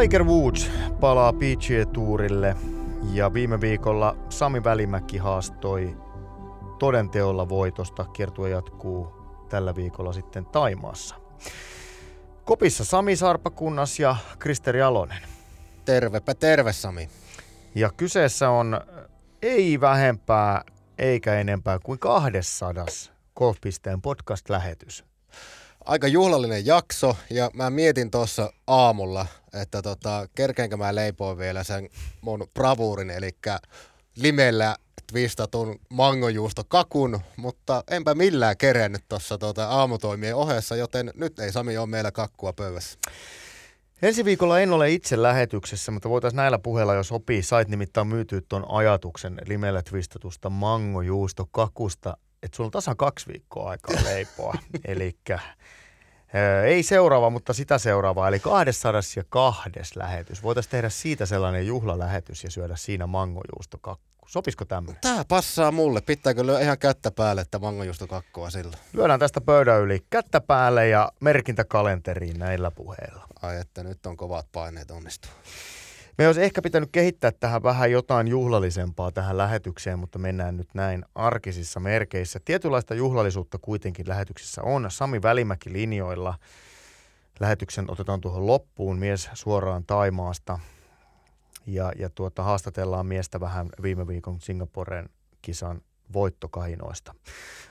Tiger Woods palaa PGA-tuurille ja viime viikolla Sami Välimäki haastoi todenteolla voitosta. Kiertue jatkuu tällä viikolla sitten Taimaassa. Kopissa Sami Sarpakunnas ja Kristeri Alonen. Tervepä terve Sami. Ja kyseessä on ei vähempää eikä enempää kuin 200 Golfpisteen podcast-lähetys. Aika juhlallinen jakso ja mä mietin tuossa aamulla, että tota, kerkeenkö mä leipoin vielä sen mun bravuurin, eli limellä twistatun mangojuusto kakun, mutta enpä millään kerennyt tuossa tuota aamutoimien ohessa, joten nyt ei Sami ole meillä kakkua pöydässä. Ensi viikolla en ole itse lähetyksessä, mutta voitaisiin näillä puheilla, jos sopii, sait nimittäin myytyä tuon ajatuksen limellä twistatusta mangojuusto kakusta, että sulla on tasan kaksi viikkoa aikaa leipoa. Eli ei seuraava, mutta sitä seuraavaa, eli 202 lähetys. Voitaisiin tehdä siitä sellainen juhlalähetys ja syödä siinä mangojuustokakku. Sopisiko tämmöinen? Tää passaa mulle. Pitääkö lyödä ihan kättä päälle, että mangojuustokakkoa sillä? Lyödään tästä pöydän yli kättä päälle ja merkintä kalenteriin näillä puheilla. Ai että nyt on kovat paineet onnistua. Me olisi ehkä pitänyt kehittää tähän vähän jotain juhlallisempaa tähän lähetykseen, mutta mennään nyt näin arkisissa merkeissä. Tietynlaista juhlallisuutta kuitenkin lähetyksissä on. Sami Välimäki linjoilla. Lähetyksen otetaan tuohon loppuun mies suoraan Taimaasta ja, ja tuota, haastatellaan miestä vähän viime viikon Singaporen kisan voittokahinoista.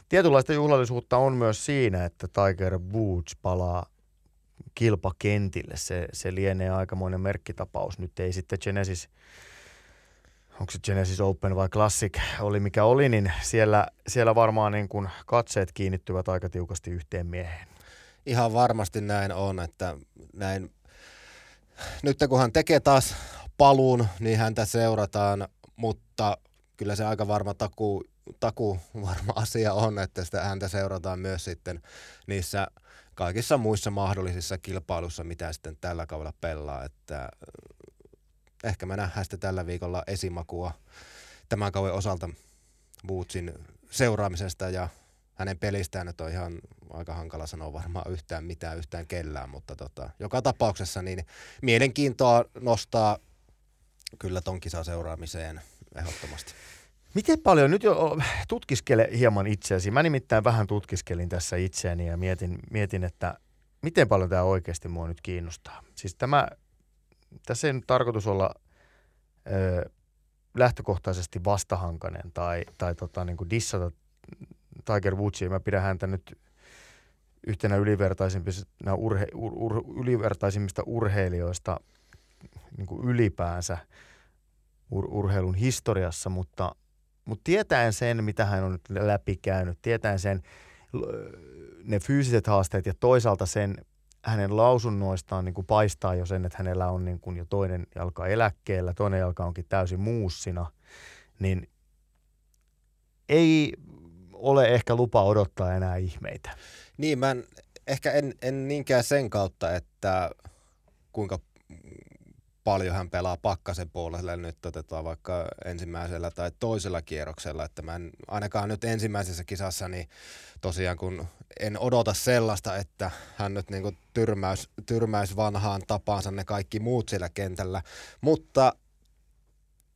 Tietynlaista juhlallisuutta on myös siinä, että Tiger Woods palaa kilpakentille. Se, se lienee aikamoinen merkkitapaus. Nyt ei sitten Genesis, onko se Genesis Open vai Classic, oli mikä oli, niin siellä, siellä varmaan niin kuin katseet kiinnittyvät aika tiukasti yhteen mieheen. Ihan varmasti näin on, että näin nyt kun hän tekee taas paluun, niin häntä seurataan, mutta kyllä se aika varma taku, taku varma asia on, että sitä häntä seurataan myös sitten niissä kaikissa muissa mahdollisissa kilpailussa, mitä sitten tällä kaudella pelaa. Että äh, ehkä me nähdään sitten tällä viikolla esimakua tämän kauden osalta Woodsin seuraamisesta ja hänen pelistään nyt on ihan aika hankala sanoa varmaan yhtään mitään yhtään kellään, mutta tota, joka tapauksessa niin mielenkiintoa nostaa kyllä ton kisan seuraamiseen ehdottomasti. Miten paljon, nyt jo tutkiskele hieman itseäsi. Mä nimittäin vähän tutkiskelin tässä itseäni ja mietin, mietin että miten paljon tämä oikeasti mua nyt kiinnostaa. Siis tämä, tässä ei nyt tarkoitus olla ö, lähtökohtaisesti vastahankainen tai, tai tota, niin kuin dissata Tiger Woodsia. Mä pidän häntä nyt yhtenä ylivertaisimmista, urhe, ur, ur, ylivertaisimmista urheilijoista niin kuin ylipäänsä ur, urheilun historiassa, mutta, mutta tietäen sen, mitä hän on nyt läpikäynyt, tietäen sen ne fyysiset haasteet ja toisaalta sen hänen lausunnoistaan niin kuin paistaa jo sen, että hänellä on niin kuin jo toinen jalka eläkkeellä, toinen jalka onkin täysin muussina, niin ei ole ehkä lupa odottaa enää ihmeitä. Niin, mä en, ehkä en, en niinkään sen kautta, että kuinka paljon hän pelaa pakkasen puolelle nyt otetaan vaikka ensimmäisellä tai toisella kierroksella, että mä en ainakaan nyt ensimmäisessä kisassa niin tosiaan kun en odota sellaista, että hän nyt niin tyrmäys, tyrmäys vanhaan tapaansa ne kaikki muut siellä kentällä, mutta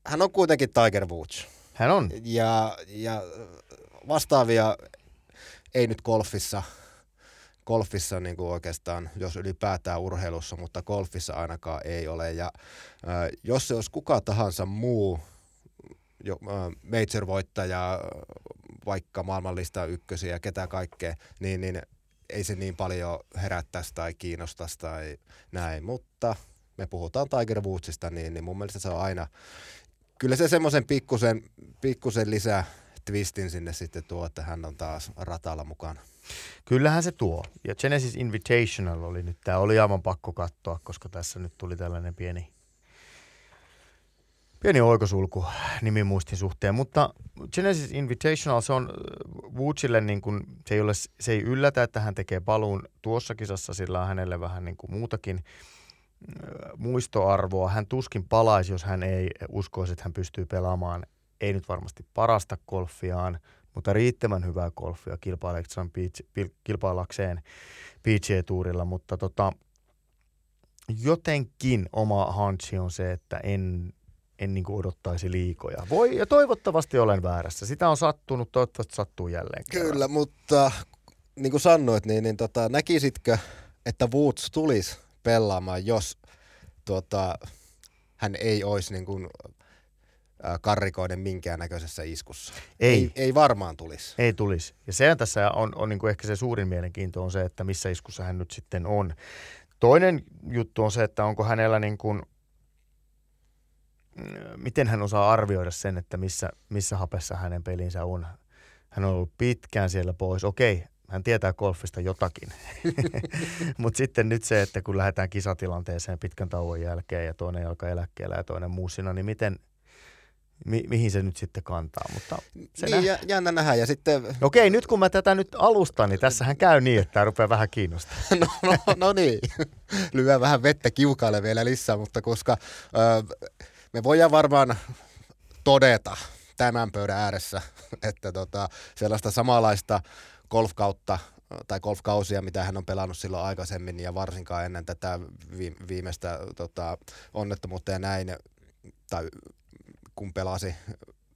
hän on kuitenkin Tiger Woods. Hän on. Ja, ja vastaavia ei nyt golfissa – golfissa niin kuin oikeastaan, jos ylipäätään urheilussa, mutta golfissa ainakaan ei ole. Ja äh, jos se olisi kuka tahansa muu jo, äh, major-voittaja, vaikka maailmanlista ykkösiä ja ketä kaikkea, niin, niin ei se niin paljon herättäisi tai kiinnostaisi tai näin. Mutta me puhutaan Tiger Woodsista, niin, niin mun mielestä se on aina, kyllä se semmoisen pikkusen, pikkusen lisää twistin sinne sitten tuo, että hän on taas ratalla mukana. Kyllähän se tuo. Ja Genesis Invitational oli nyt, tämä oli aivan pakko katsoa, koska tässä nyt tuli tällainen pieni, pieni oikosulku nimimuistin suhteen. Mutta Genesis Invitational, se on äh, Woodsille niin kuin, se ei, ole, se ei yllätä, että hän tekee paluun tuossa kisassa, sillä on hänelle vähän niin kuin muutakin äh, muistoarvoa. Hän tuskin palaisi, jos hän ei uskoisi, että hän pystyy pelaamaan ei nyt varmasti parasta golfiaan, mutta riittävän hyvää golfia kilpailakseen, kilpailakseen PGA-tuurilla, mutta tota, jotenkin oma hanchi on se, että en, en niin kuin odottaisi liikoja. Voi, ja toivottavasti olen väärässä. Sitä on sattunut, toivottavasti sattuu jälleen. Kyllä, mutta niin kuin sanoit, niin, niin tota, näkisitkö, että Woods tulisi pelaamaan, jos tuota, hän ei olisi niin kuin, karrikoiden minkäännäköisessä iskussa. Ei. ei. Ei varmaan tulisi. Ei tulisi. Ja se tässä on, on niin kuin ehkä se suurin mielenkiinto on se, että missä iskussa hän nyt sitten on. Toinen juttu on se, että onko hänellä niin kuin, mm, miten hän osaa arvioida sen, että missä, missä hapessa hänen pelinsä on. Hän on ollut pitkään siellä pois. Okei, hän tietää golfista jotakin. Mutta sitten nyt se, että kun lähdetään kisatilanteeseen pitkän tauon jälkeen ja toinen jalka eläkkeellä ja toinen muussina, niin miten, mi, mihin se nyt sitten kantaa. Mutta se niin, nä- jännä nähdä. Ja sitten... Okei, nyt kun mä tätä nyt alustan, niin tässähän käy niin, että tämä rupeaa vähän kiinnostamaan. no, no, no niin, lyö vähän vettä kiukaille vielä lisää, mutta koska ö, me voidaan varmaan todeta tämän pöydän ääressä, että tota, sellaista samanlaista golfkautta tai golfkausia, mitä hän on pelannut silloin aikaisemmin ja varsinkaan ennen tätä viimeistä tota, onnettomuutta ja näin, tai kun pelasi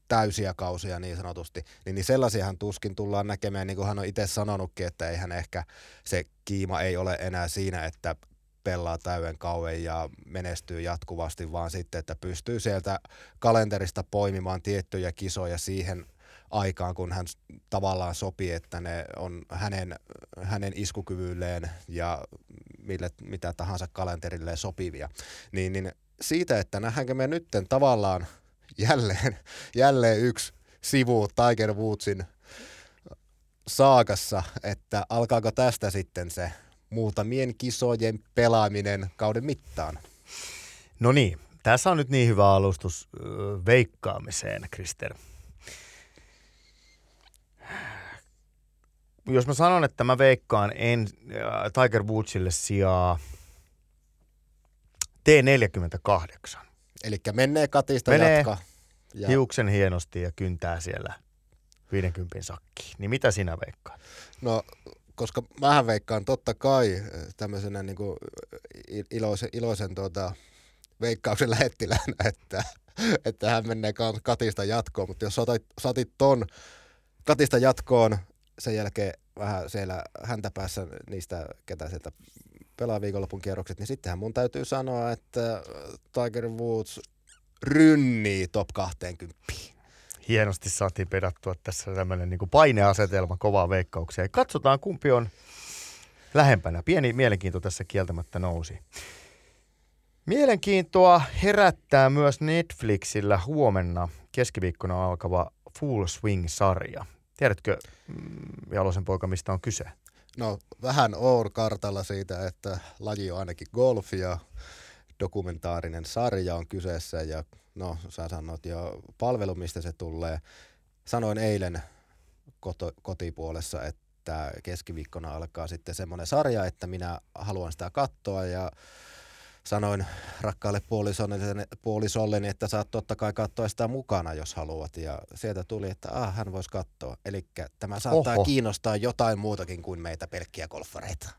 täysiä kausia niin sanotusti, niin, niin sellaisiahan tuskin tullaan näkemään, niin kuin hän on itse sanonutkin, että eihän ehkä se kiima ei ole enää siinä, että pelaa täyden kauan ja menestyy jatkuvasti, vaan sitten, että pystyy sieltä kalenterista poimimaan tiettyjä kisoja siihen aikaan, kun hän tavallaan sopii, että ne on hänen, hänen iskukyvylleen ja mille, mitä tahansa kalenterilleen sopivia. Niin, niin siitä, että nähdäänkö me nytten tavallaan – jälleen, jälleen yksi sivu Tiger Woodsin saakassa, että alkaako tästä sitten se muutamien kisojen pelaaminen kauden mittaan? No niin, tässä on nyt niin hyvä alustus veikkaamiseen, Krister. Jos mä sanon, että mä veikkaan en, Tiger Woodsille sijaa T48. Eli menee katista menee jatka. Ja... hiuksen hienosti ja kyntää siellä 50 sakkiin. Niin mitä sinä veikkaat? No, koska mähän veikkaan totta kai eh, tämmöisenä niin kuin iloisen, iloisen tuota, veikkauksen lähettilänä, että, että hän menee katista jatkoon, mutta jos satit, satit ton katista jatkoon, sen jälkeen vähän siellä häntä päässä niistä, ketä sieltä pelaa viikonlopun kierrokset, niin sittenhän mun täytyy sanoa, että Tiger Woods rynnii top 20. Hienosti saatiin pedattua tässä tämmöinen niin paineasetelma kovaa veikkauksia. Katsotaan kumpi on lähempänä. Pieni mielenkiinto tässä kieltämättä nousi. Mielenkiintoa herättää myös Netflixillä huomenna keskiviikkona alkava Full Swing-sarja. Tiedätkö, mm, Jalosen poika, mistä on kyse? No vähän oon kartalla siitä, että laji on ainakin golf ja dokumentaarinen sarja on kyseessä ja no sä sanot jo palvelu, mistä se tulee. Sanoin eilen koto, kotipuolessa, että keskiviikkona alkaa sitten semmoinen sarja, että minä haluan sitä katsoa ja sanoin rakkaalle puolisolleni, että saat totta kai katsoa sitä mukana, jos haluat. Ja sieltä tuli, että ah, hän voisi katsoa. Eli tämä saattaa Oho. kiinnostaa jotain muutakin kuin meitä pelkkiä golfareita.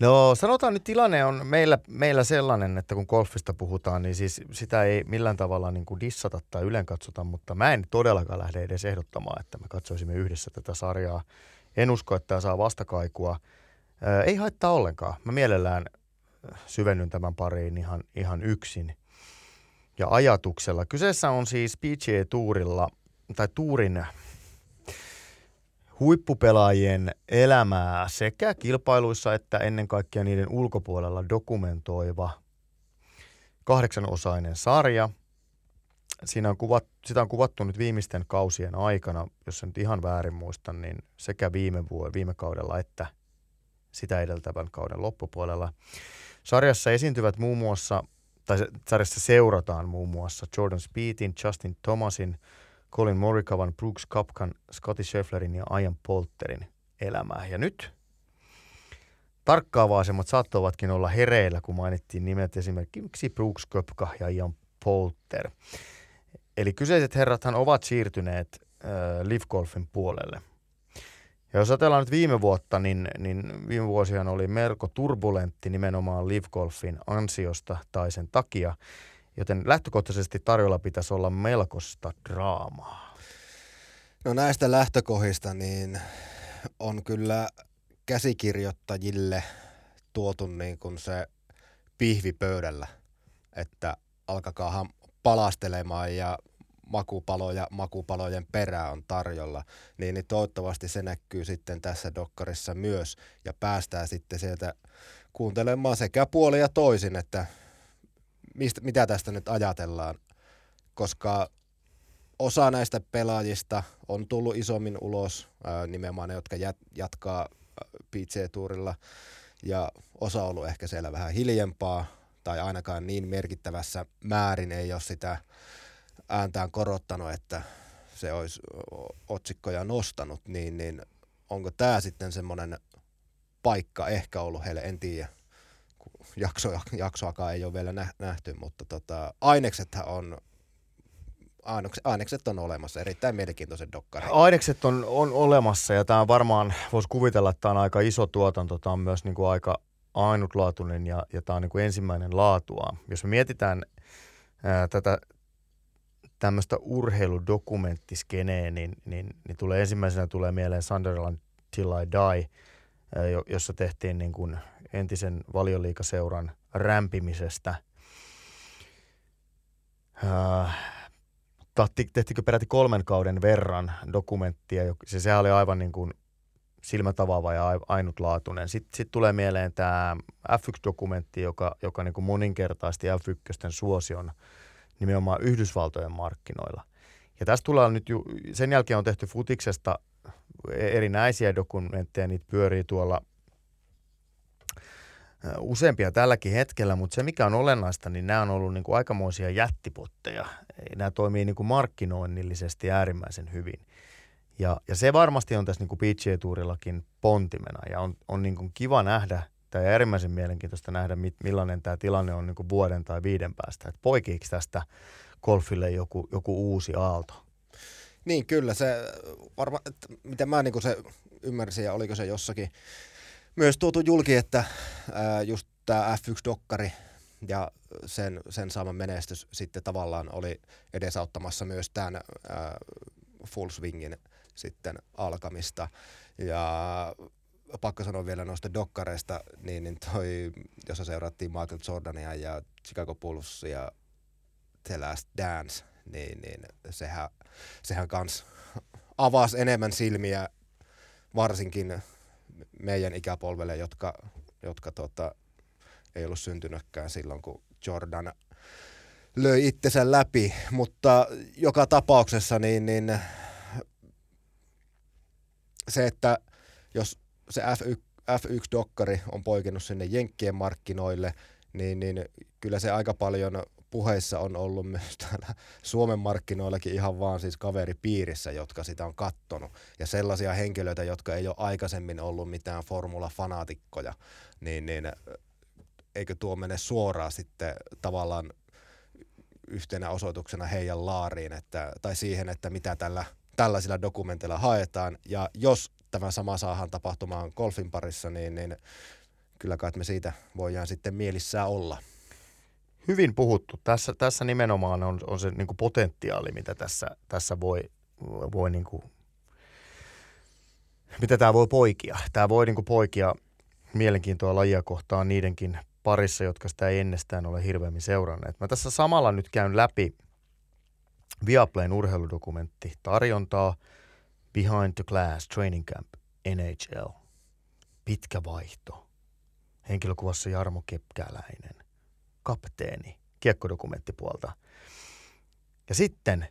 No sanotaan nyt tilanne on meillä, meillä sellainen, että kun golfista puhutaan, niin siis sitä ei millään tavalla niin kuin dissata tai ylen katsota, mutta mä en todellakaan lähde edes ehdottamaan, että me katsoisimme yhdessä tätä sarjaa. En usko, että tämä saa vastakaikua. Ää, ei haittaa ollenkaan. Mä mielellään syvennyn tämän pariin ihan, ihan yksin ja ajatuksella. Kyseessä on siis PGA-tuurilla tai tuurin huippupelaajien elämää sekä kilpailuissa että ennen kaikkea niiden ulkopuolella dokumentoiva kahdeksanosainen sarja. Siinä on kuvat, sitä on kuvattu nyt viimeisten kausien aikana, jos en nyt ihan väärin muista, niin sekä viime, vuonna, viime kaudella että sitä edeltävän kauden loppupuolella. Sarjassa esiintyvät muun muassa, tai sarjassa seurataan muun muassa Jordan Speedin, Justin Thomasin, Colin Morikavan, Brooks Kapkan, Scotty Schefflerin ja Ian Polterin elämää. Ja nyt tarkkaavaisemmat saattovatkin olla hereillä, kun mainittiin nimet esimerkiksi Brooks Köpka ja Ian Polter. Eli kyseiset herrathan ovat siirtyneet äh, Live Golfin puolelle. Ja jos ajatellaan nyt viime vuotta, niin, niin viime vuosia oli melko turbulentti nimenomaan Live ansiosta tai sen takia, joten lähtökohtaisesti tarjolla pitäisi olla melkoista draamaa. No näistä lähtökohdista niin on kyllä käsikirjoittajille tuotu niin kuin se pihvi pöydällä, että alkakaahan palastelemaan ja makupaloja makupalojen perää on tarjolla, niin, niin toivottavasti se näkyy sitten tässä dokkarissa myös ja päästään sitten sieltä kuuntelemaan sekä puoli ja toisin, että mistä, mitä tästä nyt ajatellaan, koska osa näistä pelaajista on tullut isommin ulos, nimenomaan ne, jotka jat, jatkaa PC-tuurilla, ja osa on ollut ehkä siellä vähän hiljempaa, tai ainakaan niin merkittävässä määrin ei ole sitä ääntään korottanut, että se olisi otsikkoja nostanut, niin, niin onko tämä sitten semmoinen paikka ehkä ollut heille, en tiedä. Jakso, jaksoakaan ei ole vielä nähty, mutta tota, aineksethan on ainekset on olemassa, erittäin mielenkiintoiset dokkari. Ainekset on, on olemassa ja tämä varmaan, voisi kuvitella, että tämä on aika iso tuotanto, tämä on myös niin kuin aika ainutlaatuinen ja, ja tämä on niin kuin ensimmäinen laatua. Jos me mietitään ää, tätä tämmöistä urheiludokumenttiskeneä, niin, niin, niin tulee ensimmäisenä tulee mieleen Sunderland Till I Die, jossa tehtiin niin kuin entisen valioliikaseuran rämpimisestä. tehtiinkö peräti kolmen kauden verran dokumenttia, se, sehän oli aivan niin kuin silmätavaava ja ainutlaatuinen. Sitten sit tulee mieleen tämä F1-dokumentti, joka, joka niin kuin moninkertaisesti F1 suosion nimenomaan Yhdysvaltojen markkinoilla. Ja tästä tulee nyt, ju, sen jälkeen on tehty futiksesta erinäisiä dokumentteja, niitä pyörii tuolla useampia tälläkin hetkellä, mutta se mikä on olennaista, niin nämä on ollut niin kuin aikamoisia jättipotteja. Nämä toimii niin kuin markkinoinnillisesti äärimmäisen hyvin. Ja, ja se varmasti on tässä niin kuin PGA-tuurillakin pontimena ja on, on niin kuin kiva nähdä – on äärimmäisen mielenkiintoista nähdä, millainen tämä tilanne on niin kuin vuoden tai viiden päästä. Että poikiiko tästä golfille joku, joku uusi aalto? Niin kyllä, se varma, että miten mä niin se ymmärsin ja oliko se jossakin myös tuotu julki, että ää, just tämä F1-dokkari ja sen, sen saama menestys sitten tavallaan oli edesauttamassa myös tämän ää, full swingin sitten alkamista. Ja pakko sanoa vielä noista dokkareista, niin, niin toi, jossa seurattiin Michael Jordania ja Chicago Bulls ja The Last Dance, niin, niin sehän, sehän kans avasi enemmän silmiä varsinkin meidän ikäpolvelle, jotka, jotka tota, ei ollut syntynytkään silloin, kun Jordan löi itsensä läpi, mutta joka tapauksessa niin, niin se, että jos se F1, F1-dokkari on poikennut sinne Jenkkien markkinoille, niin, niin kyllä se aika paljon puheissa on ollut myös täällä Suomen markkinoillakin ihan vaan siis kaveripiirissä, jotka sitä on kattonut. Ja sellaisia henkilöitä, jotka ei ole aikaisemmin ollut mitään formula-fanaatikkoja, niin, niin eikö tuo mene suoraan sitten tavallaan yhtenä osoituksena heidän laariin, että, tai siihen, että mitä tällä tällaisilla dokumenteilla haetaan. Ja jos tämä sama saahan tapahtumaan golfin parissa, niin, niin kyllä kai me siitä voidaan sitten mielissään olla. Hyvin puhuttu. Tässä, tässä nimenomaan on, on se niin potentiaali, mitä tässä, tässä voi, voi niin kuin, mitä tämä voi poikia. Tämä voi niin kuin poikia mielenkiintoa lajia kohtaan niidenkin parissa, jotka sitä ei ennestään ole hirveämmin seuranneet. Mä tässä samalla nyt käyn läpi Viaplayn urheiludokumentti tarjontaa – Behind the Glass Training Camp NHL. Pitkä vaihto. Henkilökuvassa Jarmo Kepkäläinen. Kapteeni. Kiekkodokumenttipuolta. Ja sitten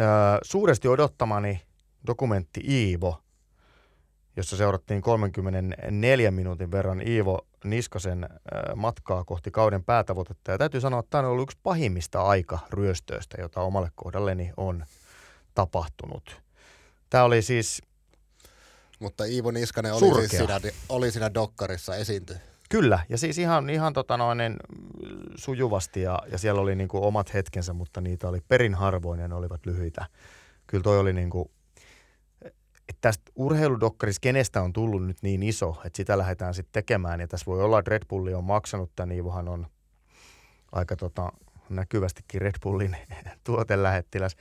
öö, suuresti odottamani dokumentti Iivo, jossa seurattiin 34 minuutin verran Iivo Niskasen öö, matkaa kohti kauden päätavoitetta. Ja täytyy sanoa, että tämä on ollut yksi pahimmista aikaryöstöistä, jota omalle kohdalleni on tapahtunut. Tämä oli siis Mutta Iivo Niskanen oli, siis siinä, oli siinä dokkarissa esiinty. Kyllä, ja siis ihan, ihan tota noin, niin, sujuvasti ja, ja siellä oli niin kuin omat hetkensä, mutta niitä oli perin harvoin ja ne olivat lyhyitä. Kyllä toi oli niin kuin, että tästä urheiludokkariskenestä on tullut nyt niin iso, että sitä lähdetään sitten tekemään. Ja tässä voi olla, että Red Bulli on maksanut tämän, Iivohan on aika tota, näkyvästikin Red Bullin tuotelähettiläs.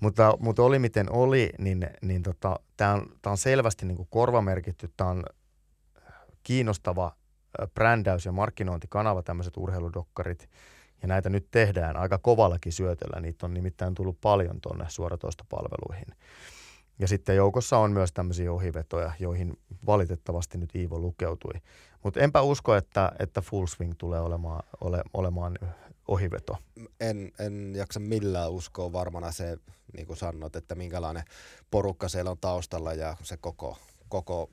Mutta, mutta oli miten oli, niin, niin tota, tämä on, on selvästi niin kuin korvamerkitty, tämä on kiinnostava brändäys- ja markkinointikanava, tämmöiset urheiludokkarit. Ja näitä nyt tehdään aika kovallakin syötöllä. Niitä on nimittäin tullut paljon tuonne suoratoistopalveluihin. Ja sitten joukossa on myös tämmöisiä ohivetoja, joihin valitettavasti nyt Iivo lukeutui. Mutta enpä usko, että, että Full Swing tulee olemaan, ole, olemaan ohiveto. En, en jaksa millään uskoa varmana se, niin kuin sanot, että minkälainen porukka siellä on taustalla ja se koko, koko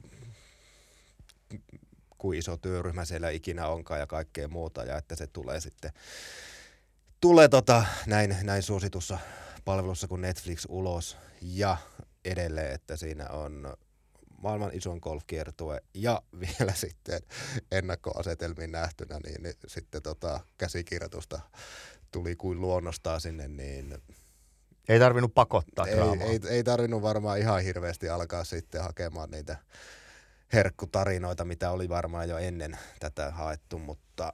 kuin iso työryhmä siellä ikinä onkaan ja kaikkea muuta ja että se tulee sitten tulee tota, näin, näin suositussa palvelussa kuin Netflix ulos ja edelleen, että siinä on maailman isoin golfkiertue ja vielä sitten ennakkoasetelmiin nähtynä, niin, niin sitten tota, käsikirjoitusta tuli kuin luonnostaan sinne, niin ei tarvinnut pakottaa ei, ei, ei tarvinnut varmaan ihan hirveästi alkaa sitten hakemaan niitä herkkutarinoita, mitä oli varmaan jo ennen tätä haettu, mutta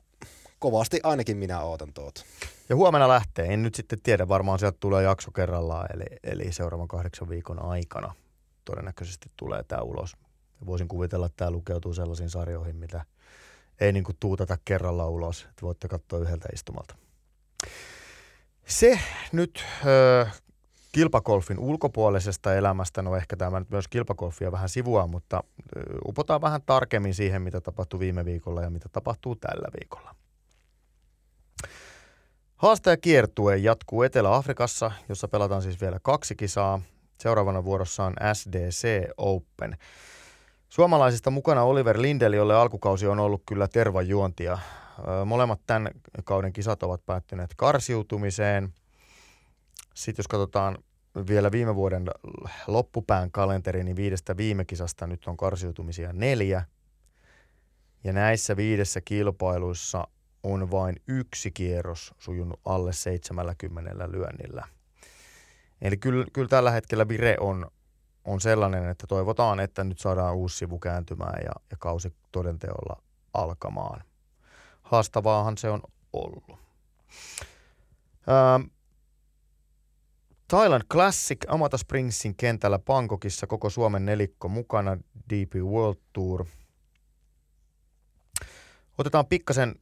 kovasti ainakin minä ootan tuota. Ja huomenna lähtee, en nyt sitten tiedä, varmaan sieltä tulee jakso kerrallaan, eli, eli seuraavan kahdeksan viikon aikana todennäköisesti tulee tämä ulos. Voisin kuvitella, että tämä lukeutuu sellaisiin sarjoihin, mitä ei niin kuin tuutata kerralla ulos, että voitte katsoa yhdeltä istumalta. Se nyt ö, kilpakolfin ulkopuolisesta elämästä, no ehkä tämä nyt myös kilpakolfia vähän sivua, mutta upotaan vähän tarkemmin siihen, mitä tapahtui viime viikolla ja mitä tapahtuu tällä viikolla. Haastaja kiertue jatkuu Etelä-Afrikassa, jossa pelataan siis vielä kaksi kisaa. Seuraavana vuorossa on SDC Open. Suomalaisista mukana Oliver Lindeli, jolle alkukausi on ollut kyllä tervajuontia. Molemmat tämän kauden kisat ovat päättyneet karsiutumiseen. Sitten jos katsotaan vielä viime vuoden loppupään kalenteri, niin viidestä viime kisasta nyt on karsiutumisia neljä. Ja näissä viidessä kilpailuissa on vain yksi kierros sujunut alle 70 lyönnillä. Eli kyllä, kyllä tällä hetkellä vire on, on sellainen, että toivotaan, että nyt saadaan uusi sivu kääntymään ja, ja kausi todenteolla alkamaan. Haastavaahan se on ollut. Ähm, Thailand Classic Amata Springsin kentällä Pankokissa koko Suomen nelikko mukana DP World Tour. Otetaan pikkasen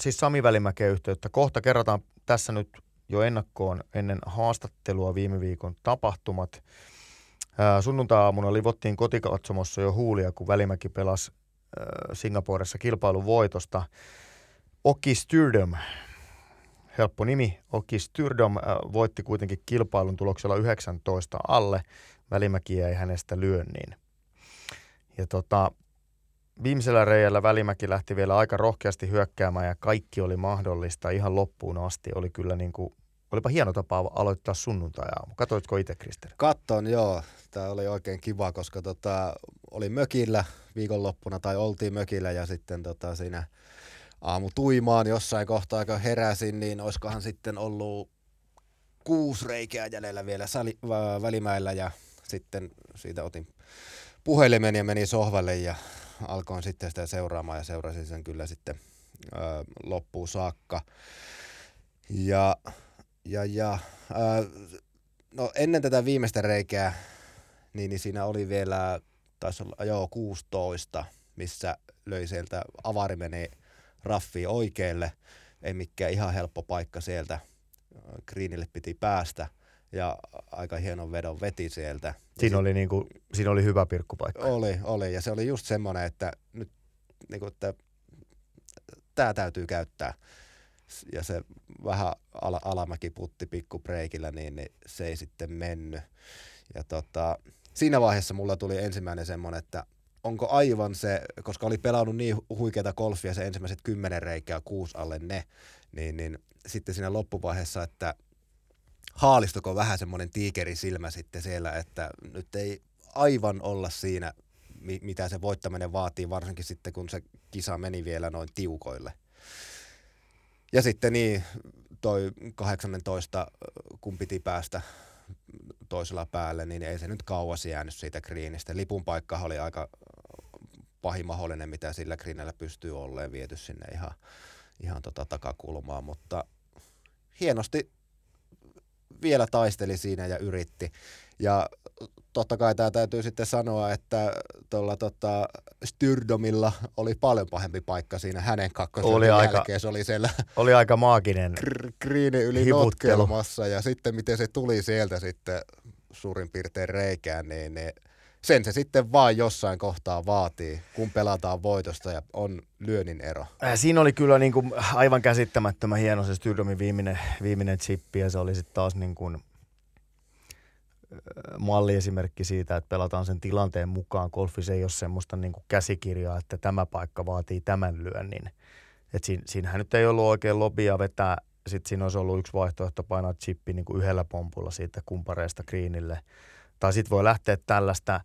siis Sami Välimäkeen yhteyttä. Kohta kerrotaan tässä nyt jo ennakkoon ennen haastattelua viime viikon tapahtumat. Sunnuntai-aamuna livottiin kotikatsomossa jo huulia, kun Välimäki pelasi Singaporessa kilpailun voitosta. Oki Styrdom, helppo nimi, Oki Styrdom voitti kuitenkin kilpailun tuloksella 19 alle. Välimäki jäi hänestä lyönniin. Ja tota, viimeisellä reijällä Välimäki lähti vielä aika rohkeasti hyökkäämään ja kaikki oli mahdollista ihan loppuun asti. Oli kyllä niin kuin, olipa hieno tapa aloittaa sunnuntai-aamu. Katoitko itse, Krister? Katton, joo. Tämä oli oikein kiva, koska tota, oli mökillä viikonloppuna tai oltiin mökillä ja sitten tota, siinä aamu tuimaan jossain kohtaa, kun heräsin, niin olisikohan sitten ollut kuusi reikää jäljellä vielä sali, äh, välimäellä ja sitten siitä otin puhelimen ja menin sohvalle ja alkoin sitten sitä seuraamaan ja seurasin sen kyllä sitten ö, loppuun saakka. Ja, ja, ja ö, no ennen tätä viimeistä reikää, niin, niin siinä oli vielä, taisi olla joo, 16, missä löi sieltä, avari meni raffiin oikealle, ei mikään ihan helppo paikka sieltä, Greenille piti päästä – ja aika hienon vedon veti sieltä. Siinä, oli, niinku, siinä oli hyvä pirkkupaikka. Oli, oli. Ja se oli just semmoinen, että nyt niinku, että tämä täytyy käyttää. Ja se vähän ala, alamäki putti breikillä, niin, niin se ei sitten mennyt. Ja tota, siinä vaiheessa mulla tuli ensimmäinen semmoinen, että onko aivan se, koska oli pelannut niin huikeita golfia se ensimmäiset kymmenen reikää kuusi alle ne, niin, niin sitten siinä loppuvaiheessa, että – haalistuko vähän semmoinen tiikerisilmä sitten siellä, että nyt ei aivan olla siinä, mitä se voittaminen vaatii, varsinkin sitten kun se kisa meni vielä noin tiukoille. Ja sitten niin, toi 18, kun piti päästä toisella päälle, niin ei se nyt kauas jäänyt siitä greenistä. Lipun paikka oli aika pahin mahdollinen, mitä sillä greenillä pystyy olleen viety sinne ihan, ihan tota takakulmaan, mutta hienosti vielä taisteli siinä ja yritti. Ja totta kai tämä täytyy sitten sanoa, että tuolla tota, Styrdomilla oli paljon pahempi paikka siinä hänen kakkosen oli jälkeen. Aika, se oli siellä oli aika maaginen kriini yli notkelmassa ja sitten miten se tuli sieltä sitten suurin piirtein reikään, niin, niin sen se sitten vaan jossain kohtaa vaatii, kun pelataan voitosta ja on lyönnin ero. Äh, siinä oli kyllä niin kuin aivan käsittämättömän hieno se Styrdomin viimeinen, viimeinen chippi ja se oli sitten taas niin kuin – malliesimerkki siitä, että pelataan sen tilanteen mukaan. Golfissa ei ole semmoista niin kuin käsikirjaa, että tämä paikka vaatii tämän lyönnin. Et siinä, siinähän nyt ei ollut oikein lobia vetää. Sitten siinä olisi ollut yksi vaihtoehto painaa chippi niin kuin yhdellä pompulla siitä kumpareesta greenille. Tai sitten voi lähteä tällaista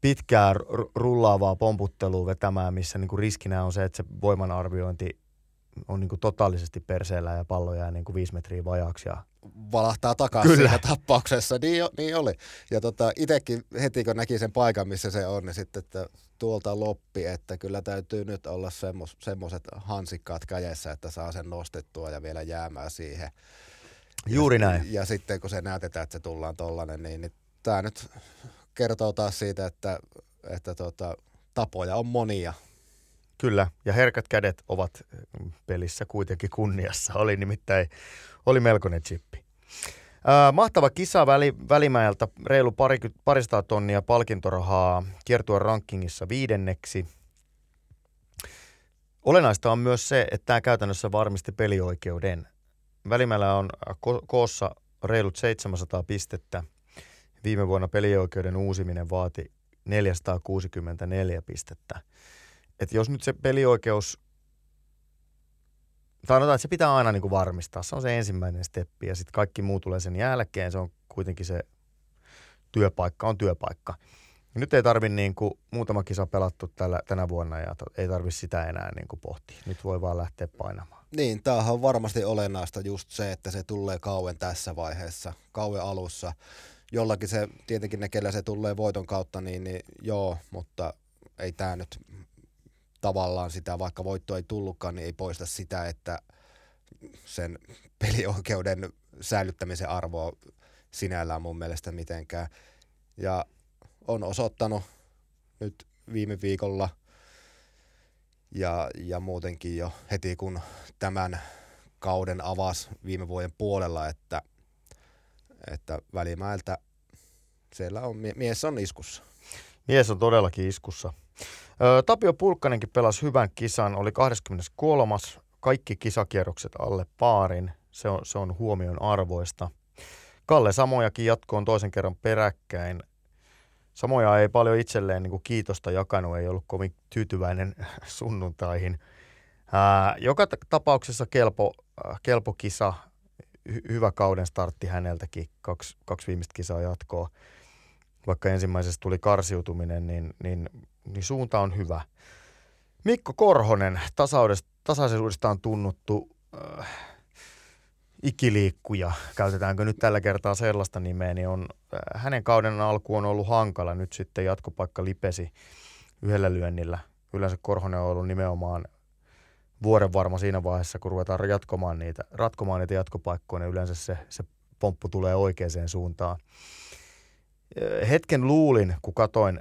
pitkää rullaavaa pomputtelua vetämään, missä niin kuin riskinä on se, että se voimanarviointi on niin kuin totaalisesti perseellä ja pallo jää niin kuin viisi metriä vajaaksi ja valahtaa takaisin Kyllä. siinä tappauksessa. Niin, niin oli. Ja tota, itsekin heti kun näki sen paikan, missä se on, niin sitten, että tuolta loppi, että kyllä täytyy nyt olla semmos, semmoiset hansikkaat kädessä, että saa sen nostettua ja vielä jäämään siihen. Juuri ja, näin. Ja sitten kun se näytetään, että se tullaan tollanen, niin, niin tämä nyt kertoo taas siitä, että, että tota, tapoja on monia. Kyllä, ja herkät kädet ovat pelissä kuitenkin kunniassa. Oli nimittäin oli melkoinen chippi. Äh, mahtava kisa väli, Välimäeltä, reilu pari, parista tonnia palkintorahaa, kiertua rankingissa viidenneksi. Olennaista on myös se, että tämä käytännössä varmisti pelioikeuden. Välimäellä on ko- koossa reilut 700 pistettä. Viime vuonna pelioikeuden uusiminen vaati 464 pistettä. Et jos nyt se pelioikeus sanotaan, että se pitää aina niin kuin varmistaa. Se on se ensimmäinen steppi ja sitten kaikki muu tulee sen jälkeen. Se on kuitenkin se työpaikka on työpaikka. Ja nyt ei tarvi niin kuin muutama kisa pelattu tällä, tänä vuonna ja ei tarvi sitä enää niin kuin pohtia. Nyt voi vaan lähteä painamaan. Niin, tämähän on varmasti olennaista just se, että se tulee kauan tässä vaiheessa, kauan alussa. Jollakin se, tietenkin ne, kellä se tulee voiton kautta, niin, niin joo, mutta ei tämä nyt tavallaan sitä, vaikka voitto ei tullutkaan, niin ei poista sitä, että sen pelioikeuden säilyttämisen arvoa sinällään mun mielestä mitenkään. Ja on osoittanut nyt viime viikolla ja, ja muutenkin jo heti kun tämän kauden avasi viime vuoden puolella, että, että Välimäeltä siellä on, mies on iskussa. Mies on todellakin iskussa. Tapio Pulkkanenkin pelasi hyvän kisan, oli 23. Kaikki kisakierrokset alle paarin, se on, se on huomion arvoista. Kalle Samojakin jatkoon toisen kerran peräkkäin. Samoja ei paljon itselleen niin kuin kiitosta jakanut, ei ollut kovin tyytyväinen sunnuntaihin. Ää, joka tapauksessa kelpo, äh, kelpo kisa, hy- hyvä kauden startti häneltäkin, kaksi, kaksi viimeistä kisaa jatkoa. Vaikka ensimmäisessä tuli karsiutuminen, niin, niin niin suunta on hyvä. Mikko Korhonen, tasaisuudesta on tunnuttu äh, ikiliikkuja, käytetäänkö nyt tällä kertaa sellaista nimeä, niin on, äh, hänen kauden alku on ollut hankala. Nyt sitten jatkopaikka lipesi yhdellä lyönnillä. Yleensä Korhonen on ollut nimenomaan vuoren varma siinä vaiheessa, kun ruvetaan jatkomaan niitä, ratkomaan niitä jatkopaikkoja, niin yleensä se, se pomppu tulee oikeaan suuntaan. Äh, hetken luulin, kun katoin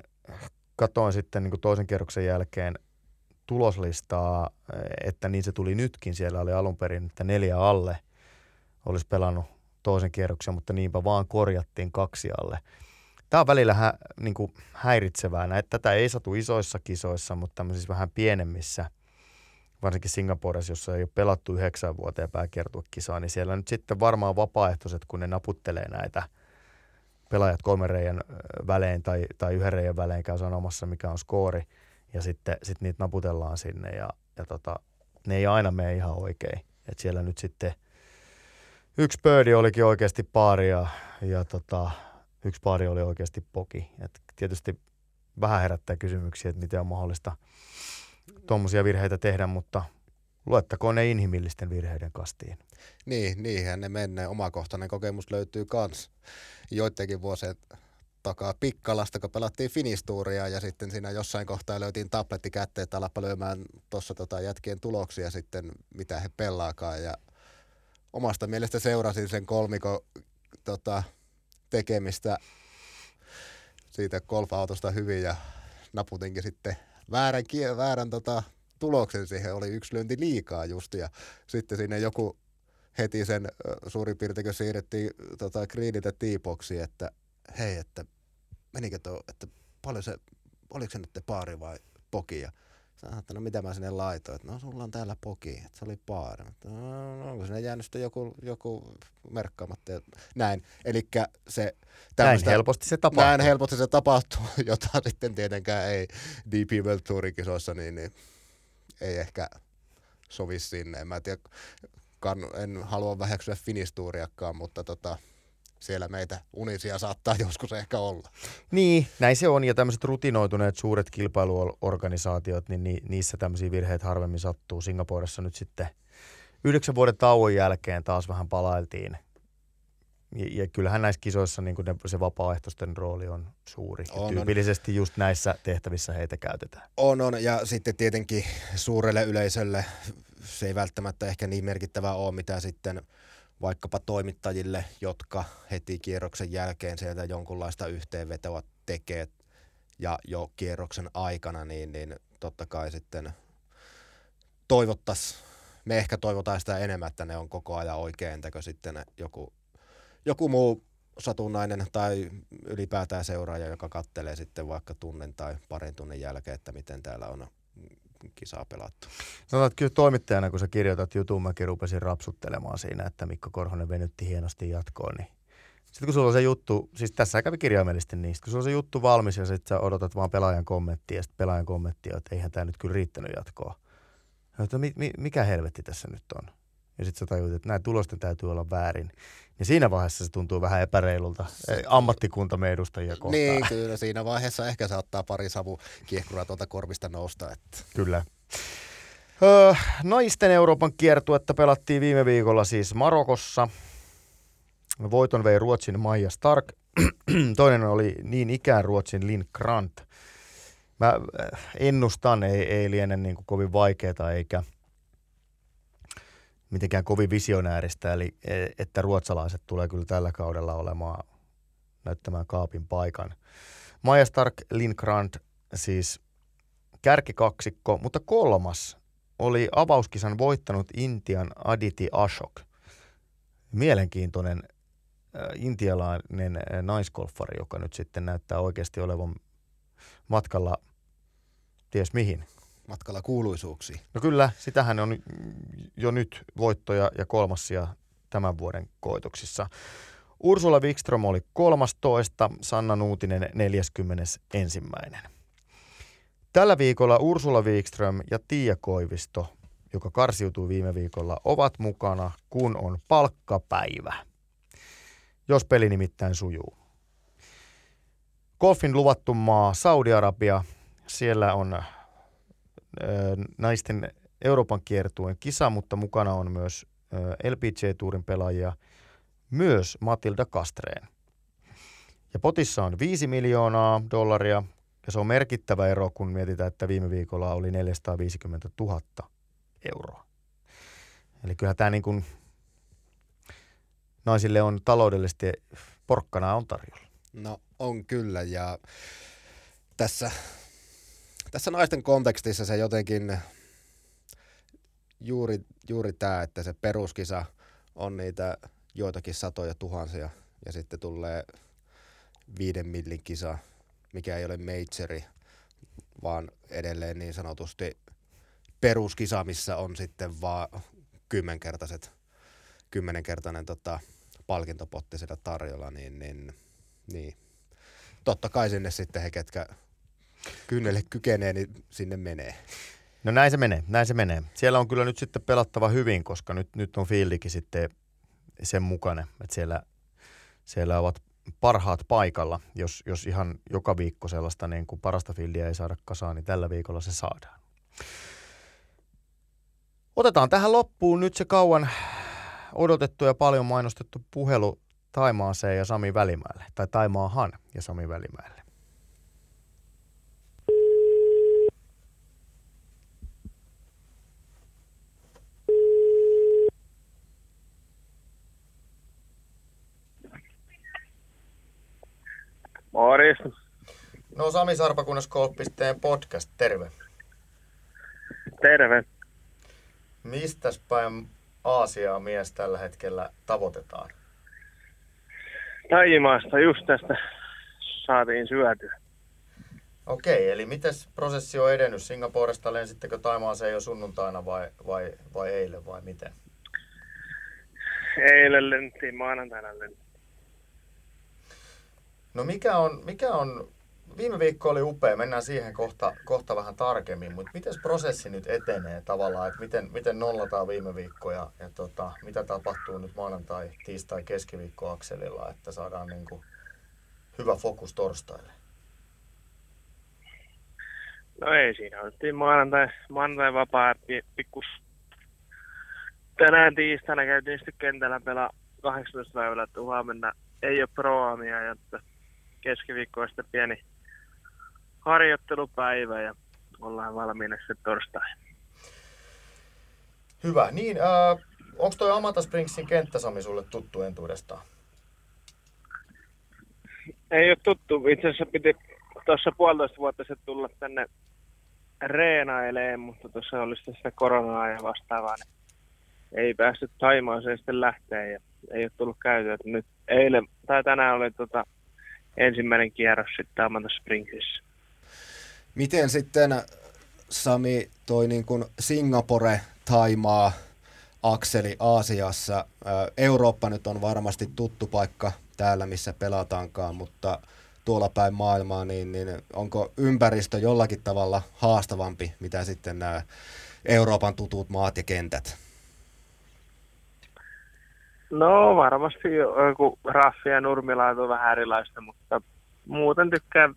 katoin sitten niin kuin toisen kierroksen jälkeen tuloslistaa, että niin se tuli nytkin. Siellä oli alun perin, että neljä alle olisi pelannut toisen kierroksen, mutta niinpä vaan korjattiin kaksi alle. Tämä on välillä hä, niin kuin häiritsevää. Näitä, tätä ei satu isoissa kisoissa, mutta tämmöisissä vähän pienemmissä, varsinkin Singaporessa, jossa ei ole pelattu yhdeksän vuoteen pääkiertuekisaa, niin siellä nyt sitten varmaan vapaaehtoiset, kun ne naputtelee näitä – pelaajat kolmen reijän välein tai, tai yhden reijän välein käy sanomassa, mikä on skoori, ja sitten sit niitä naputellaan sinne, ja, ja tota, ne ei aina mene ihan oikein. Et siellä nyt sitten yksi pöydi olikin oikeasti paari, ja, ja tota, yksi paari oli oikeasti poki. Et tietysti vähän herättää kysymyksiä, että miten on mahdollista tuommoisia virheitä tehdä, mutta luettakoon ne inhimillisten virheiden kastiin. Niin, niinhän ne menee. Omakohtainen kokemus löytyy kans joidenkin vuosien takaa Pikkalasta, kun pelattiin Finistuuria ja sitten siinä jossain kohtaa löytiin tabletti kätteen, että alappa lyömään tuossa tota jätkien tuloksia sitten, mitä he pelaakaan. Ja omasta mielestä seurasin sen kolmiko tota, tekemistä siitä golfautosta hyvin ja naputinkin sitten väärän, väärän tota, tuloksen siihen. Oli yksi lyönti liikaa just ja sitten sinne joku heti sen suurin piirtein, siirrettiin tota, greeniltä tiipoksi, että hei, että menikö tuo, että paljon se, oliko se nyt paari vai poki ja Sanoin, että no mitä mä sinne laitoin, että no sulla on täällä poki, että se oli paari. Että, no, no onko sinne jäänyt sitten joku, joku merkkaamatta ja näin. Eli se Näin helposti se tapahtuu. Näin helposti se tapahtuu, jota sitten tietenkään ei DP World Tourin kisoissa, niin, niin ei ehkä sovi sinne. En tiedä, kan, en halua väheksyä finistuuriakaan, mutta tota, siellä meitä unisia saattaa joskus ehkä olla. Niin, näin se on. Ja tämmöiset rutinoituneet suuret kilpailuorganisaatiot, niin ni, niissä tämmöisiä virheitä harvemmin sattuu. Singaporessa nyt sitten yhdeksän vuoden tauon jälkeen taas vähän palailtiin. Ja, ja kyllähän näissä kisoissa niin ne, se vapaaehtoisten rooli on suuri. On, tyypillisesti on. just näissä tehtävissä heitä käytetään. On, on. Ja sitten tietenkin suurelle yleisölle se ei välttämättä ehkä niin merkittävää ole, mitä sitten – vaikkapa toimittajille, jotka heti kierroksen jälkeen sieltä jonkunlaista yhteenvetoa tekee ja jo kierroksen aikana, niin, niin totta kai sitten toivottaisiin, me ehkä toivotaan sitä enemmän, että ne on koko ajan oikein, entäkö sitten joku, joku muu satunnainen tai ylipäätään seuraaja, joka kattelee sitten vaikka tunnin tai parin tunnin jälkeen, että miten täällä on kisaa pelattu. No kyllä toimittajana, kun sä kirjoitat jutun, mäkin rupesin rapsuttelemaan siinä, että Mikko Korhonen venytti hienosti jatkoon, niin sitten kun sulla on se juttu, siis tässä kävi kirjaimellisesti niistä, kun sulla on se juttu valmis ja sitten sä odotat vaan pelaajan kommenttia ja sitten pelaajan kommenttia, että eihän tämä nyt kyllä riittänyt jatkoa. Mi, mikä helvetti tässä nyt on? Ja sitten sä tajut, että nämä tulosten täytyy olla väärin. Ja siinä vaiheessa se tuntuu vähän epäreilulta eh, ammattikuntamme edustajia kohtaan. Niin, kyllä. Siinä vaiheessa ehkä saattaa pari savu kiehkuraa tuolta korvista nousta. Että. Kyllä. Öö, naisten Euroopan kiertuetta pelattiin viime viikolla siis Marokossa. Voiton vei Ruotsin Maija Stark. Toinen oli niin ikään Ruotsin Lin Grant. Mä ennustan, ei, ei liene niin kuin kovin vaikeaa eikä – mitenkään kovin visionääristä, eli e, että ruotsalaiset tulee kyllä tällä kaudella olemaan näyttämään kaapin paikan. Maja Stark, Lindgrand, siis kärkikaksikko, mutta kolmas oli avauskisan voittanut Intian Aditi Ashok. Mielenkiintoinen äh, intialainen äh, naiskolfari, joka nyt sitten näyttää oikeasti olevan matkalla ties mihin matkalla kuuluisuuksiin. No kyllä, sitähän on jo nyt voittoja ja kolmassia tämän vuoden koitoksissa. Ursula Wikström oli 13, Sanna Nuutinen 41. Tällä viikolla Ursula Wikström ja Tiia Koivisto, joka karsiutui viime viikolla, ovat mukana, kun on palkkapäivä. Jos peli nimittäin sujuu. Golfin luvattu maa Saudi-Arabia, siellä on naisten Euroopan kiertueen kisa, mutta mukana on myös LPG-tuurin pelaajia, myös Matilda Kastreen. Ja potissa on 5 miljoonaa dollaria, ja se on merkittävä ero, kun mietitään, että viime viikolla oli 450 000 euroa. Eli kyllä tämä niin kuin naisille on taloudellisesti porkkana on tarjolla. No on kyllä, ja tässä tässä naisten kontekstissa se jotenkin juuri, juuri tämä, että se peruskisa on niitä joitakin satoja tuhansia ja sitten tulee viiden millin kisa, mikä ei ole majori, vaan edelleen niin sanotusti peruskisa, missä on sitten vaan kymmenkertaiset, kymmenenkertainen tota, palkintopotti sitä tarjolla, niin, niin, niin. Totta kai sinne sitten he, ketkä kynnelle kykenee, niin sinne menee. No näin se menee, näin se menee. Siellä on kyllä nyt sitten pelattava hyvin, koska nyt, nyt on fiildikin sitten sen mukana, että siellä, siellä ovat parhaat paikalla. Jos, jos ihan joka viikko sellaista niin kuin parasta fiildiä ei saada kasaan, niin tällä viikolla se saadaan. Otetaan tähän loppuun nyt se kauan odotettu ja paljon mainostettu puhelu Taimaaseen ja Sami Välimäelle, tai Taimaahan ja Sami Välimäelle. Morjesta. No Sami Sarpakunnas Golf.teen podcast, terve. Terve. Mistäs päin Aasiaa mies tällä hetkellä tavoitetaan? Taimaasta just tästä saatiin syötyä. Okei, eli miten prosessi on edennyt? Singaporesta lensittekö Taimaaseen jo sunnuntaina vai, vai, vai eilen vai miten? Eilen lentiin, maanantaina lentiin. No mikä on, mikä on, viime viikko oli upea, mennään siihen kohta, kohta vähän tarkemmin, mutta miten prosessi nyt etenee tavallaan, että miten, miten nollataan viime viikko ja, ja tota, mitä tapahtuu nyt maanantai, tiistai, keskiviikko akselilla, että saadaan niin kuin hyvä fokus torstaille? No ei siinä, oltiin maanantai, maanantai vapaa pikkus. Tänään tiistaina käytiin sitten kentällä pelaa 18 päivällä, että huomenna ei ole proamia ja että keskiviikko on sitten pieni harjoittelupäivä ja ollaan valmiina sitten torstai. Hyvä. Niin, äh, onko toi Amata Springsin kenttä, Sami, sulle tuttu entuudestaan? Ei ole tuttu. Itse asiassa piti tuossa puolitoista vuotta sitten tulla tänne reenailemaan, mutta tuossa oli sitä koronaa ja vastaavaa, niin ei päästy Taimaaseen sitten lähteä ja ei ole tullut käytyä. Nyt eilen tai tänään oli tota ensimmäinen kierros sitten Amanda Springsissä. Miten sitten Sami toi niin kuin Singapore, Taimaa, akseli Aasiassa. Eurooppa nyt on varmasti tuttu paikka täällä, missä pelataankaan, mutta tuolla päin maailmaa, niin, niin onko ympäristö jollakin tavalla haastavampi, mitä sitten nämä Euroopan tutut maat ja kentät? No varmasti joku raffi ja nurmilaatu on vähän erilaista, mutta muuten tykkään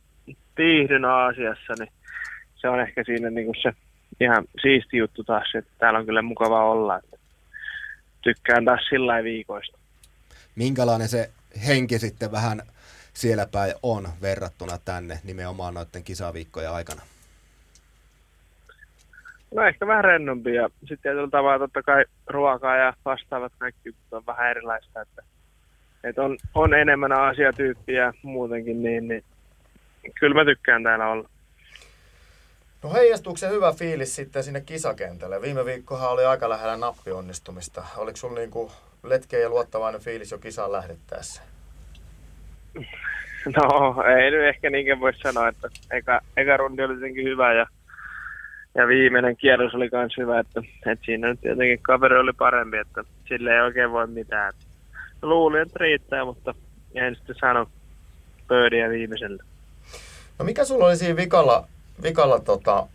viihdyn Aasiassa, niin se on ehkä siinä niin kuin se ihan siisti juttu taas, että täällä on kyllä mukava olla. Tykkään taas sillä viikoista. Minkälainen se henki sitten vähän siellä päin on verrattuna tänne nimenomaan noiden kisaviikkojen aikana? No ehkä vähän rennompi ja sitten tietyllä tavalla totta kai ruokaa ja vastaavat kaikki on vähän erilaista, että, että on, on enemmän asiatyyppiä muutenkin, niin, niin kyllä mä tykkään täällä olla. No heijastuuko se hyvä fiilis sitten sinne kisakentälle? Viime viikkohan oli aika lähellä nappionnistumista. Oliko sulla niinku letkeä ja luottavainen fiilis jo kisaan lähdettäessä? No ei nyt ehkä niinkään voi sanoa, että eka, eka rundi oli jotenkin hyvä ja ja viimeinen kierros oli myös hyvä, että, että siinä nyt jotenkin kaveri oli parempi, että sille ei oikein voi mitään. Luulin, että riittää, mutta en sitten sano pöydiä viimeisellä. No mikä sulla oli siinä vikalla, vikalla tota,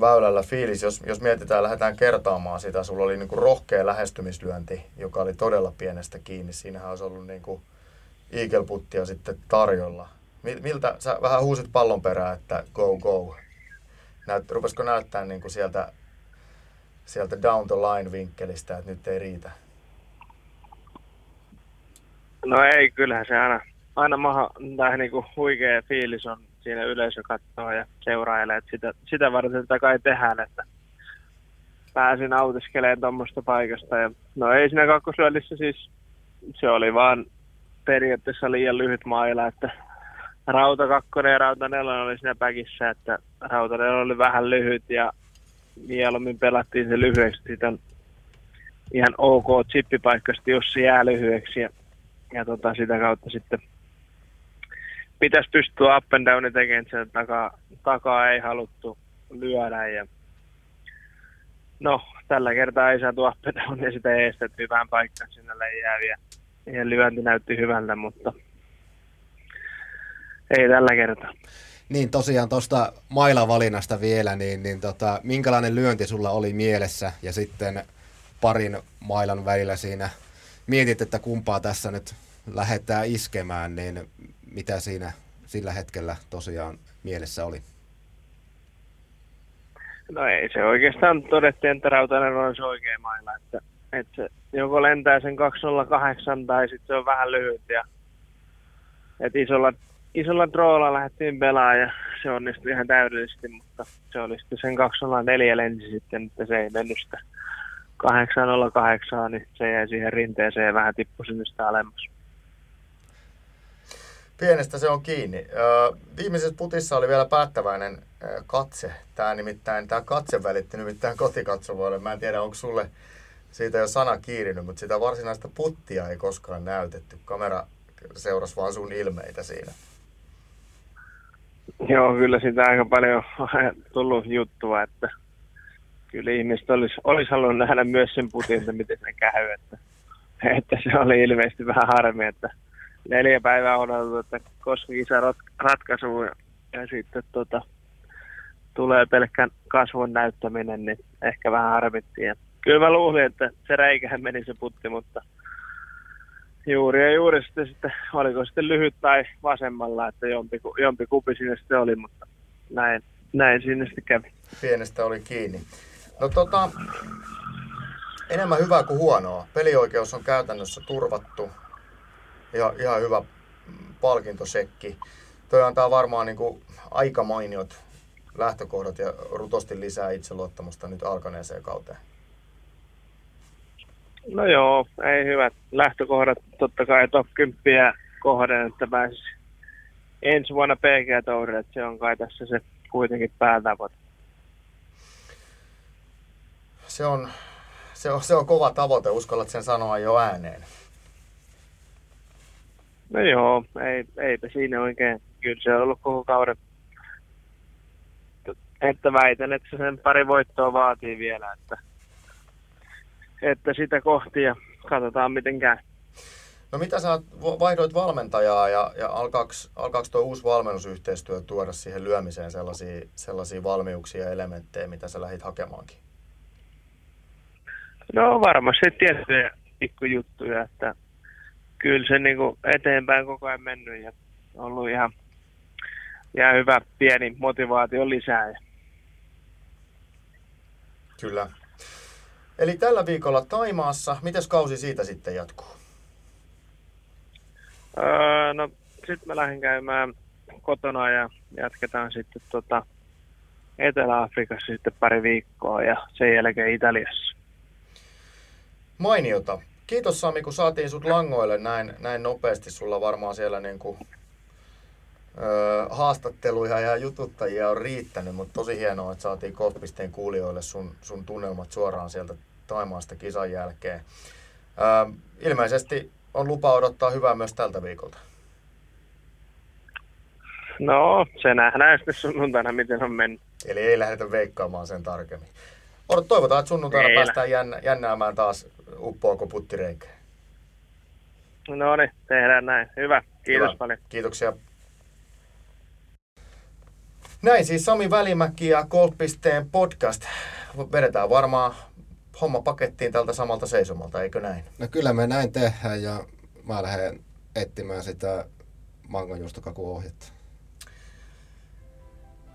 väylällä fiilis, jos, jos mietitään, lähdetään kertaamaan sitä. Sulla oli niinku rohkea lähestymislyönti, joka oli todella pienestä kiinni. Siinähän olisi ollut niinku iikelputtia sitten tarjolla. Miltä, sä vähän huusit pallon perään, että go go. Näyt, rupesiko näyttää niin kuin sieltä, sieltä down the line vinkkelistä, että nyt ei riitä? No ei, kyllähän se aina, aina maha, tai niin kuin huikea fiilis on siinä yleisö katsoo ja seurailee, että sitä, sitä varten sitä kai tehdään, että pääsin autiskelemaan tuommoista paikasta. Ja, no ei siinä kakkosyöllissä siis, se oli vaan periaatteessa liian lyhyt maila, että Rauta 2 ja Rauta 4 oli siinä päkissä, että Rauta 4 oli vähän lyhyt ja mieluummin pelattiin se lyhyeksi. Siitä on ihan ok chippipaikka, jos se jää lyhyeksi ja, ja tota, sitä kautta sitten pitäisi pystyä up and downin tekemään, sen takaa, takaa ei haluttu lyödä ja no, tällä kertaa ei saatu up and downia sitä eestetty hyvään paikkaan sinne jääviä. Ja lyönti näytti hyvältä, mutta ei tällä kertaa. Niin tosiaan tuosta mailavalinnasta vielä, niin, niin tota, minkälainen lyönti sulla oli mielessä ja sitten parin mailan välillä siinä mietit, että kumpaa tässä nyt lähdetään iskemään, niin mitä siinä sillä hetkellä tosiaan mielessä oli? No ei se oikeastaan todettiin, että Rautanen on se oikea mailla, että, että joko lentää sen 208 tai sitten se on vähän lyhyt ja että isolla, isolla droolla lähdettiin pelaamaan ja se onnistui ihan täydellisesti, mutta se oli sitten sen 204 lensi sitten, että se ei mennyt sitä 808, niin se jäi siihen rinteeseen ja vähän tippui sinne sitä alemmas. Pienestä se on kiinni. Viimeisessä putissa oli vielä päättäväinen katse. Tämä nimittäin, tämä katse välitti nimittäin kotikatsomoille. Mä en tiedä, onko sulle siitä jo sana kiirinyt, mutta sitä varsinaista puttia ei koskaan näytetty. Kamera seurasi vaan sun ilmeitä siinä. Joo, kyllä sitä aika paljon on tullut juttua, että kyllä ihmiset olisi, olisi halunnut nähdä myös sen putin, että miten se käy. Että, että se oli ilmeisesti vähän harmi, että neljä päivää odotettu, että koska kisa ratkaisu ja, sitten tota, tulee pelkkän kasvun näyttäminen, niin ehkä vähän harmittiin. Kyllä mä luulin, että se reikähän meni se putti, mutta juuri ja juuri sitten, sitten oliko sitten lyhyt tai vasemmalla, että jompi, jompi kupi sinne sitten oli, mutta näin, näin sinne sitten kävi. Pienestä oli kiinni. No tota, enemmän hyvää kuin huonoa. Pelioikeus on käytännössä turvattu ja ihan hyvä palkintosekki. Toi antaa varmaan niin kuin aika mainiot lähtökohdat ja rutosti lisää itseluottamusta nyt alkaneeseen kauteen. No joo, ei hyvät lähtökohdat. Totta kai top 10 kohden, että pääsisi ensi vuonna pg tourille että se on kai tässä se kuitenkin päätavoite. Se on, se on, se on kova tavoite, uskallat sen sanoa jo ääneen. No joo, ei, eipä siinä oikein. Kyllä se on ollut koko kauden. Että väitän, että se sen pari voittoa vaatii vielä, että, että sitä kohti ja katsotaan miten käy. No mitä sä vaihdoit valmentajaa ja, ja alkaako, tuo uusi valmennusyhteistyö tuoda siihen lyömiseen sellaisia, sellaisia valmiuksia ja elementtejä, mitä sä lähdit hakemaankin? No varmasti tiettyjä pikkujuttuja, että kyllä se niin kuin eteenpäin koko ajan mennyt ja ollut ihan, ihan hyvä pieni motivaatio lisää. Kyllä. Eli tällä viikolla Taimaassa, miten kausi siitä sitten jatkuu? Öö, no sitten mä lähden käymään kotona ja jatketaan sitten tota Etelä-Afrikassa sitten pari viikkoa ja sen jälkeen Italiassa. Mainiota. Kiitos Sami, kun saatiin sut langoille näin, näin nopeasti. Sulla varmaan siellä niin kuin, haastatteluja ja jututtajia on riittänyt, mutta tosi hienoa, että saatiin Golfpisteen kuulijoille sun, sun tunnelmat suoraan sieltä Taimaasta kisan jälkeen. Ö, ilmeisesti on lupa odottaa hyvää myös tältä viikolta. No, se nähdään sitten sunnuntaina, miten on mennyt. Eli ei lähdetä veikkaamaan sen tarkemmin. Odot, toivotaan, että sunnuntaina Meillä. päästään jännä, jännäämään taas uppoako puttireikään. No niin, tehdään näin. Hyvä. Kiitos Hyvä. paljon. Kiitoksia. Näin siis Sami Välimäki ja Golfpisteen podcast. Vedetään varmaan homma pakettiin tältä samalta seisomalta, eikö näin? No kyllä me näin tehdään ja mä lähden etsimään sitä mangonjuustokakuohjetta.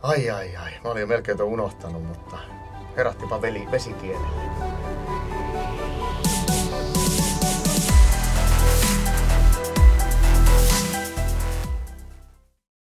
Ai ai ai, mä olin jo melkein unohtanut, mutta herättipä veli vesikielelle.